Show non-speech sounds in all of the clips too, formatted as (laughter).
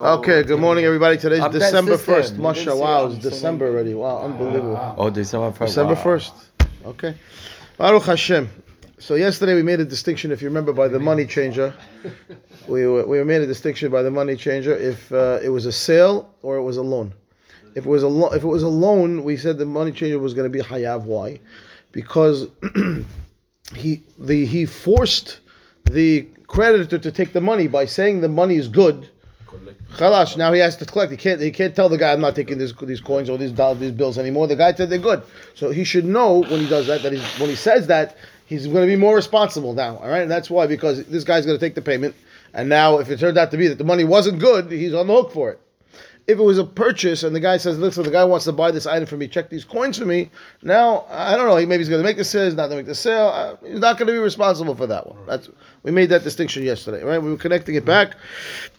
Okay, good morning, everybody. Today's I'm December 1st. You Masha, wow, I'm it's so December already. Wow, unbelievable. Oh, December first. December wow. 1st. Okay. Baruch Hashem. So yesterday we made a distinction, if you remember, by the money changer. We, were- we made a distinction by the money changer if uh, it was a sale or it was a loan. If it was a lo- if it was a loan, we said the money changer was going to be hayav. Why? Because (clears throat) he the he forced the creditor to take the money by saying the money is good. Khalash, now he has to collect. He can't. He can't tell the guy, "I'm not taking this, these coins or these dollars, these bills anymore." The guy said they're good, so he should know when he does that. That he's, when he says that, he's going to be more responsible now. All right, and that's why because this guy's going to take the payment, and now if it turned out to be that the money wasn't good, he's on the hook for it. If it was a purchase and the guy says, "Listen, the guy wants to buy this item for me. Check these coins for me." Now I don't know. Maybe he's going to make the sale. He's not going to make the sale. Uh, he's not going to be responsible for that one. That's we made that distinction yesterday, right? We were connecting it back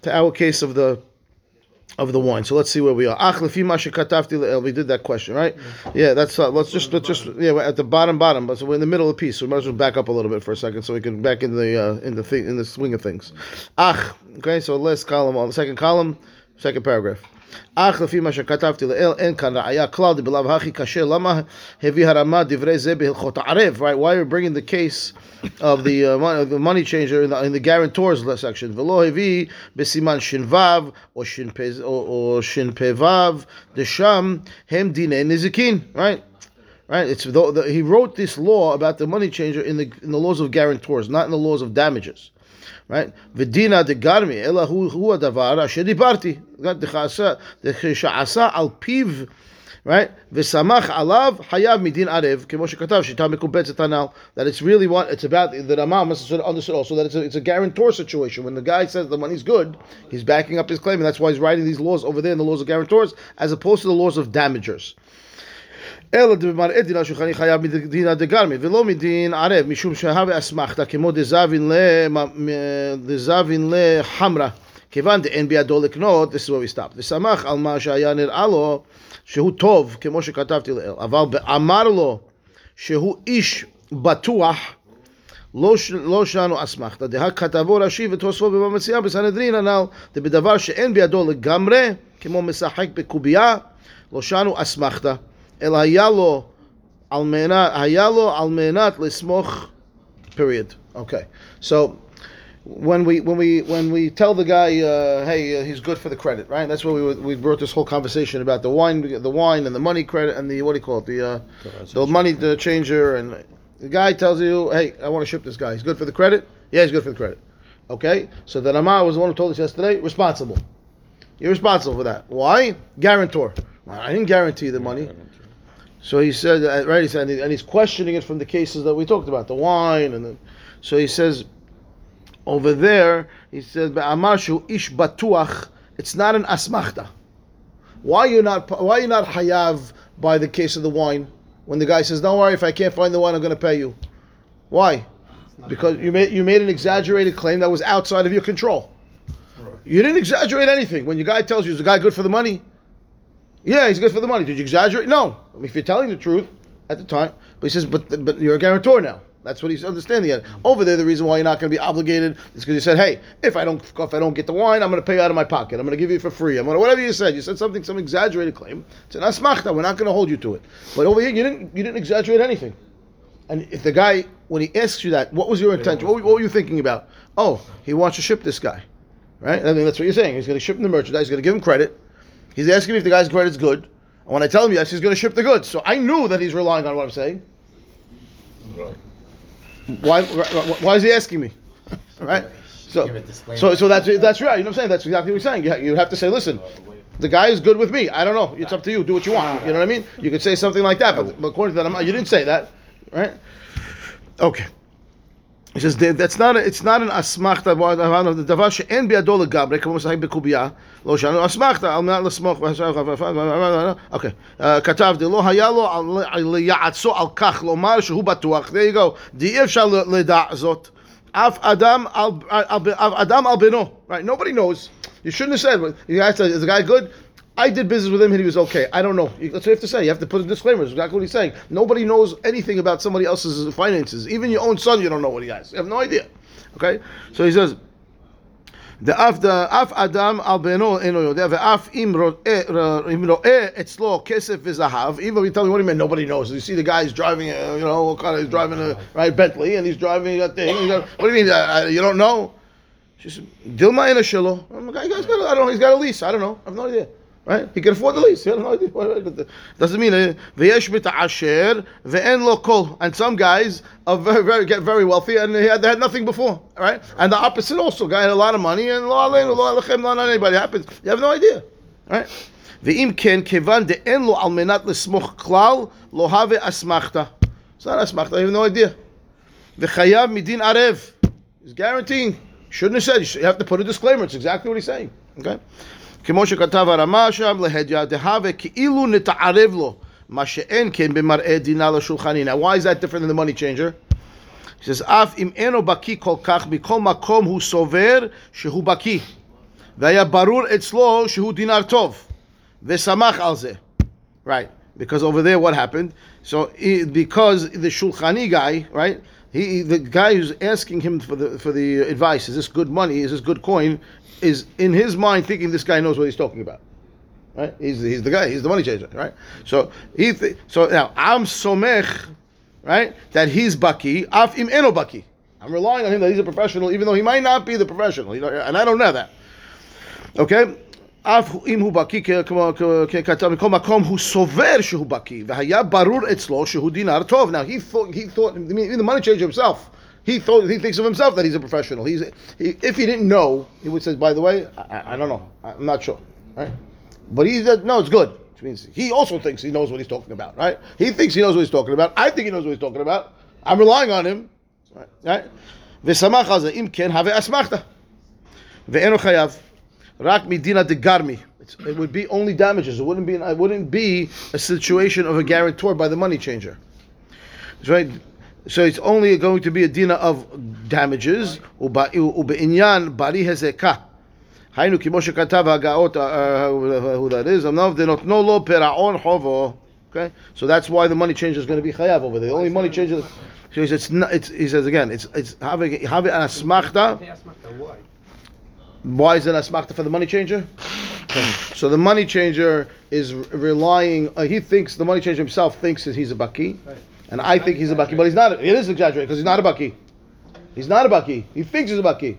to our case of the of the wine. So let's see where we are. We did that question, right? Yeah, that's uh, let's just let's just yeah we're at the bottom bottom, but so we're in the middle of the piece. So we might as well back up a little bit for a second so we can back in the uh, in the thing in the swing of things. Ach, okay. So last column on the second column, second paragraph. אך לפי מה שכתבתי לעיל, אין כאן ראיה כלל דבלאו הכי קשה, למה הביא הרמה דברי זה בהלכות הערב, right? Why are we bringing the case of the, uh, money, the money changer in the, in the guarantors section? ולא הביא בסימן ש"ו או ש"פ- או- או ש"פ"ו, דשם הם דיני נזיקין, right? Right, it's the, the, he wrote this law about the money changer in the in the laws of guarantors, not in the laws of damages. right? Vidina V'dina degarmi ela hu hu the asher dibarti. Dechasa al piv. Right? V'samach alav hayav midin arev. Kemo shekatav shita mekubetzet anal. That it's really what, it's about, the Ramah must have understood also that it's a, it's a guarantor situation. When the guy says the money's good, he's backing up his claim, and that's why he's writing these laws over there in the laws of guarantors, as opposed to the laws of damagers. אלא במראה דין השולחני חייב מדין דגרמי ולא מדין ערב משום שהווה אסמכתא כמו דזבין ל- דזבין לחמרא כיוון דאין בידו לקנות, this is where we stop, וסמך על מה שהיה נראה לו שהוא טוב כמו שכתבתי לעיל אבל אמר לו שהוא איש בטוח לא, ש- לא שלנו אסמכתא, דהא כתבו רש"י ותוספו במציאה בסנהדרין הנ"ל, דבדבר שאין בידו לגמרי, כמו משחק בקובייה, לא שלנו אסמכתא, אלא היה לו על מנת, היה לו על מנת לסמוך, period. Okay, so when we when we when we tell the guy, uh, hey, uh, he's good for the credit, right? That's why we were- we brought this whole conversation about the wine, the wine and the money credit and the what do you call it, the uh, the money the changer and the guy tells you, hey, I want to ship this guy. He's good for the credit. Yeah, he's good for the credit. Okay, so the Rama was the one who told us yesterday, responsible. You're responsible for that. Why? Guarantor. I didn't guarantee the money. So he said, uh, right? He said, and he's questioning it from the cases that we talked about, the wine, and the, so he says, over there, he says, "Ba'amashu ish batuach." It's not an asmachta. Why you not? Why you not hayav by the case of the wine? When the guy says, "Don't worry, if I can't find the wine, I'm going to pay you." Why? Because you made you made an exaggerated claim that was outside of your control. You didn't exaggerate anything. When your guy tells you, "Is the guy good for the money?" Yeah, he's good for the money. Did you exaggerate? No. If you're telling the truth at the time, but he says, but but you're a guarantor now. That's what he's understanding. Over there, the reason why you're not going to be obligated is because you said, hey, if I don't if I don't get the wine, I'm going to pay you out of my pocket. I'm going to give you for free. I'm going to whatever you said. You said something, some exaggerated claim. It's an. We're not going to hold you to it. But over here, you didn't you didn't exaggerate anything. And if the guy, when he asks you that, what was your intention? What, what were you thinking about? Oh, he wants to ship this guy, right? I mean, that's what you're saying. He's going to ship him the merchandise. He's going to give him credit. He's asking me if the guy's credit's good. And when I tell him yes, he's going to ship the goods. So I knew that he's relying on what I'm saying. Why? Why is he asking me? (laughs) right? So, so, so that's that's right. You know what I'm saying? That's exactly what he's saying. You, have to say, listen, the guy is good with me. I don't know. It's up to you. Do what you want. You know what I mean? You could say something like that, but, but according to that, I'm- you didn't say that, right? Okay. He says "That- that's not a, it's not an asmachta the דבר שאין בידו לגמרי כמו משחק בקובייה לא שאנו אסמכתה על מנת לסמוך אוקיי אה, כתב דלא היה לו על- ליעצו על כך לומר שהוא בטוח there you go די אי אפשר ל- לדע זאת אף אדם על על- על- אדם על בנו right nobody knows you shouldn't have said you guys said is the guy good I did business with him and he was okay. I don't know. That's what you have to say. You have to put a disclaimer. That's exactly what he's saying. Nobody knows anything about somebody else's finances. Even your own son, you don't know what he has. You have no idea. Okay? So he says, the af the af adam al beno eno yodeh ve'af im ro'eh etzlo kesef v'zahav. Even if you tell me what do you mean, nobody knows. You see the guy's driving, uh, you know, what kind of, he's driving a right Bentley, and he's driving that thing. Got, what do you mean? Uh, uh, you don't know? She said, Dilma in shilo. I don't know. He's got a lease. I don't know. I have no idea. Right? He can afford the lease. I have no idea. What- what- Doesn't mean uh, v'yesh mita'asher ve'en lo kol. And some guys are very, very get very wealthy and they had, they had nothing before. Right? And the opposite also. Guy had a lot of money and lo aleinu lo alechem lo on anybody happens. You have no idea. Right? ואם כן, כיוון דאין לו על מנת לסמוך כלל, לא הווה אסמכתה. It's not אסמכתה, you have no idea. וחייב מדין ערב. He's guaranteeing. Shouldn't have said. You have to put a disclaimer. It's exactly what he's saying. Okay? כמו שכתב הרמה שם, להדיא דהווה כאילו נתערב לו, מה שאין כן במראה דינה לשולחני. Now, why is that different than the money changer? He says, אף אם אינו בקיא כל כך, בכל מקום הוא סובר שהוא בקיא. והיה ברור אצלו שהוא דינר טוב. ושמח על זה. Right. Because over there, what happened? So, he, because the Shulchani guy, right? He, the guy who's asking him for the for the advice, is this good money? Is this good coin? Is in his mind thinking this guy knows what he's talking about, right? He's, he's the guy. He's the money changer, right? So he th- so now I'm somech, right? That he's baki. Af im eno baki. I'm relying on him that he's a professional, even though he might not be the professional. You know, and I don't know that. Okay? אף אם הוא בקיא, כ- כמו ככתב, מכל מקום הוא סובר שהוא בקיא, והיה ברור אצלו שהוא דינר טוב. Now, he thought, he thought, I mean, the money changer himself, he thought he thinks of himself that he's a professional. He's he, if he didn't know, he would say, "By the way, I, I don't know. I'm not sure." Right? But he said, "No, it's good." Which means he also thinks he knows what he's talking about. Right? He thinks he knows what he's talking about. I think he knows what he's talking about. I'm relying on him. Right? right? ושמח על זה, אם כן, הווה אסמכתא. It would be only damages. It wouldn't be. It wouldn't be a situation of a guarantor by the money changer. Right. So it's only going to be a dina of damages. וב- ובעניין ברי הזקה. היינו כמו שכתב הגאות, uh, uh, who that is, אמנם דנותנו לו פירעון חובו. Okay, so that's why the money changer is going to be chayav over there. The only money changer. So he says, it's not, it's, he says again, it's it's have a have an asmachta. Why? Why is it asmachta for the money changer? So the money changer is relying. Uh, he thinks the money changer himself thinks that he's a baki, Right. and I think he's a baki, but he's not. It is exaggerated because he's not a baki. He's not a baki. He thinks he's a baki.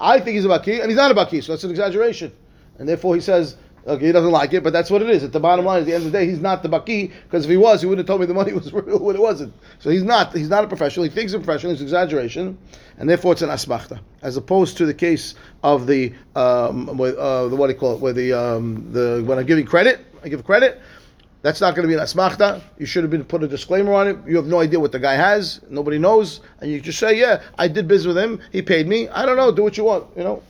I think he's a baki, and he's not a baki. So that's an exaggeration, and therefore he says. Okay, he doesn't like it, but that's what it is. At the bottom line, at the end of the day, he's not the baki because if he was, he wouldn't have told me the money (laughs) was real when it wasn't. So he's not. He's not a professional. He thinks he's a professional. It's exaggeration, and therefore it's an asmachta, as opposed to the case of the um, with, uh, the what do you call it, where the um, the when I'm giving credit, I give credit. That's not going to be an asmachta. You should have been put a disclaimer on it. You have no idea what the guy has. Nobody knows, and you just say, "Yeah, I did business with him. He paid me. I don't know. Do what you want. You know."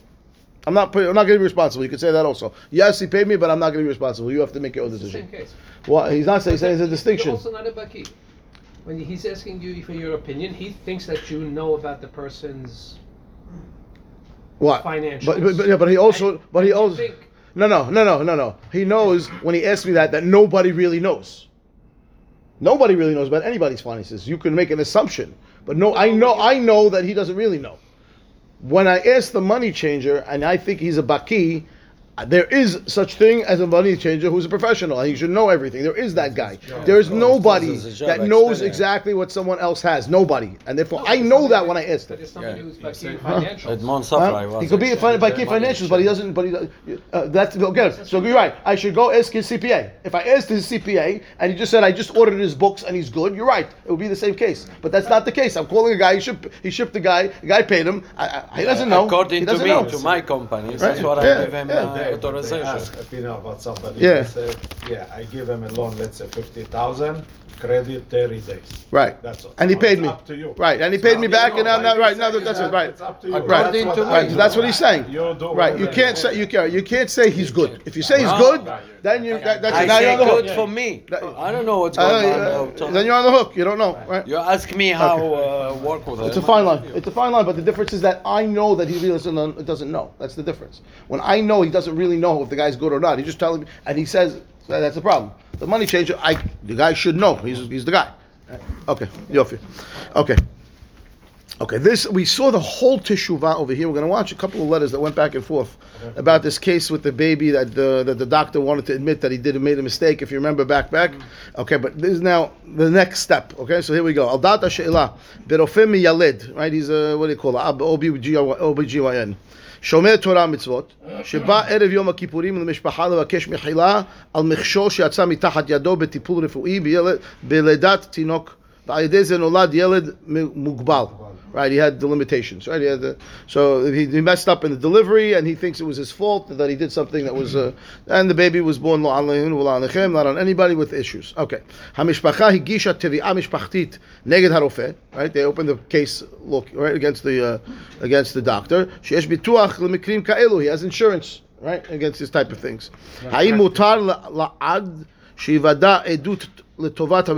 I'm not. I'm not going to be responsible. You could say that also. Yes, he paid me, but I'm not going to be responsible. You have to make your own It's the same decision. case. Well, he's not saying. He's saying it's a You're distinction. also not a baki. When he's asking you for your opinion, he thinks that you know about the person's What? financials. But, but, but, yeah, but he also. And- But he also. think- No, no, no, no, no, no. He knows when he asks me that that nobody really knows. Nobody really knows about anybody's finances. You can make an assumption, but no, I know, I know that he doesn't really know. When I ask the money changer, and I think he's a baki, there is such thing as a money changer who's a professional, and he should know everything. There is that guy. There is nobody This is a job that knows extender. exactly what someone else has. Nobody, and therefore I know that when I ask But him. somebody Yeah. who's baki in Huh? financials. Edmond was He could be a fin- actually baki the money financials, but he doesn't. But he uh, that's okay. So you're right. I should go ask his CPA. If I asked his CPA and he just said I just ordered his books and he's good, you're right. It would be the same case. But that's not the case. I'm calling a guy. He shipped. He shipped the guy. The guy paid him. I, I, he doesn't know. According he to doesn't me, know. to my company, Right. that's what Yeah, I give him yeah. uh, They- they authorization. ask opinion about somebody. Yeah. Say, yeah, I give him a loan, let's say fifty thousand, credit thirty days. Right. That's all. And he Now, paid it's me. Up to you. Right. And he paid up me back. you. And I'm not right now, say, that's it. Right. It's up to you. Right. That's what to I me. Right. That's what he's saying. You do Right. You whatever can't say you can't you can't say he's good. If you say he's No. good, then you that, that's I now you're on the hook. good for me. That- I don't know what's Uh, going on. uh, then you're on the hook. You don't know. Right. You ask me how uh, work with It's a fine line. It's a fine line, but the difference is that I know that he really doesn't know, doesn't know. That's the difference. When I know he doesn't really know if the guy's good or not, he's just telling me, and he says that that's the problem. The money changer, I the guy should know. He's he's the guy. Okay, Yofi. Okay. Okay, this we saw the whole teshuvah over here. We're going to watch a couple of letters that went back and forth about this case with the baby that the that the doctor wanted to admit that he did made a mistake. If you remember back back, okay, but this is now the next step. Okay, so here we go. Al data she'ila berofem yaled. Right, he's a what do you call it? OBGYN. שומר תורה מצוות, שבא ערב יום הכיפורים למשפחה לבקש מחילה על מכשול שיצא מתחת ידו בטיפול רפואי בילד, בלידת תינוק, ועל ידי זה נולד ילד מוגבל. right? He had the limitations, right? He had the, so he, he, messed up in the delivery, and he thinks it was his fault that he did something that was, uh, and the baby was born not on anybody with issues. Okay, hamishpacha higisha tevi'ah mishpachtit neged harufet. right? They opened the case look right against the uh, against the doctor. Sheesh bituach lemikrim kaelu. He has insurance, right, against this type of things. Haim mutar la'ad shivada edut letovat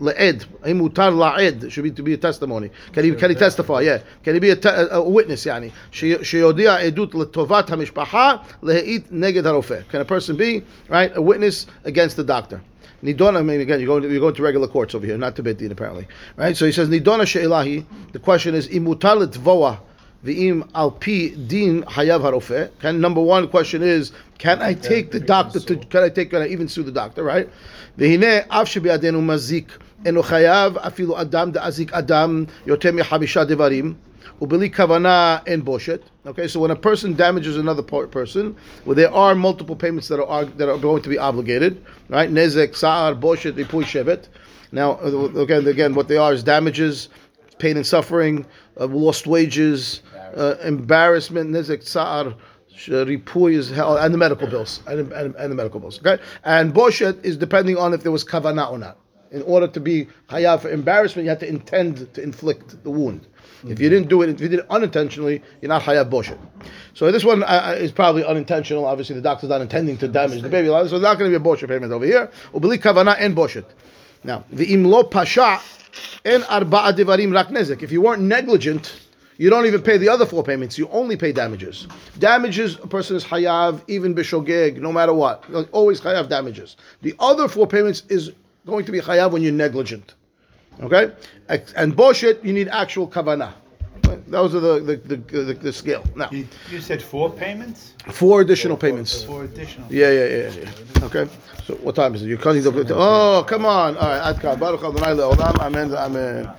Le'ed. Imutar la'ed should be to be a testimony. Can he, can he testify? Yeah. Can he be a, te- a, witness? Yani. Sheyodia edut letovat hamishpaha le'it neged harofeh. Can a person be, right, a witness against the doctor? Nidona, I mean, again, you're going, to, you're going to regular courts over here, not to Beit Din, apparently. Right? So he says, Nidona she'ilahi. The question is, imutar letvoa V'im al pi din hayav harofeh. Can number one question is, can I take the doctor to? Can I take? Can I even sue the doctor? Right? V'hine av shebiadenu mazik eno chayav afilu adam da'azik adam yoter mechamisha devarim. Ubeli kavana en boshet. Okay, so when a person damages another person, well, there are multiple payments that are that are going to be obligated. Right? Nezek, sa'ar, boshet, ripui shevet. Now, uh, again, again, what they are is damages, pain and suffering, uh, lost wages, uh, embarrassment, nizek tsar, ripui is hell, and the medical bills, and, and, and the medical bills. Okay, and boshet is depending on if there was kavana or not. In order to be hayav for embarrassment, you have to intend to inflict the wound. If you didn't do it, if you did it unintentionally, you're not hayav boshet. So this one uh, is probably unintentional. Obviously, the doctor's not intending to damage the baby, so there's not going to be a boshet payment over here. Ubili kavana and boshet. Now, the imlo pasha and arba'a devarim rak. If you weren't negligent, you don't even pay the other four payments. You only pay damages. Damages, a person is hayav, even bishogeg, no matter what. Always hayav damages. The other four payments is going to be hayav when you're negligent. Okay? And boshet, you need actual kavanah. Those are the the, the, the, the scale. Now, You, you said four payments? four additional payments. Four additional. Yeah, yeah, yeah, yeah. Okay. So what time is it? You're cutting the. Oh, come on. All right. Adkan. Baruch Adonai le'olam. Amen. Amen.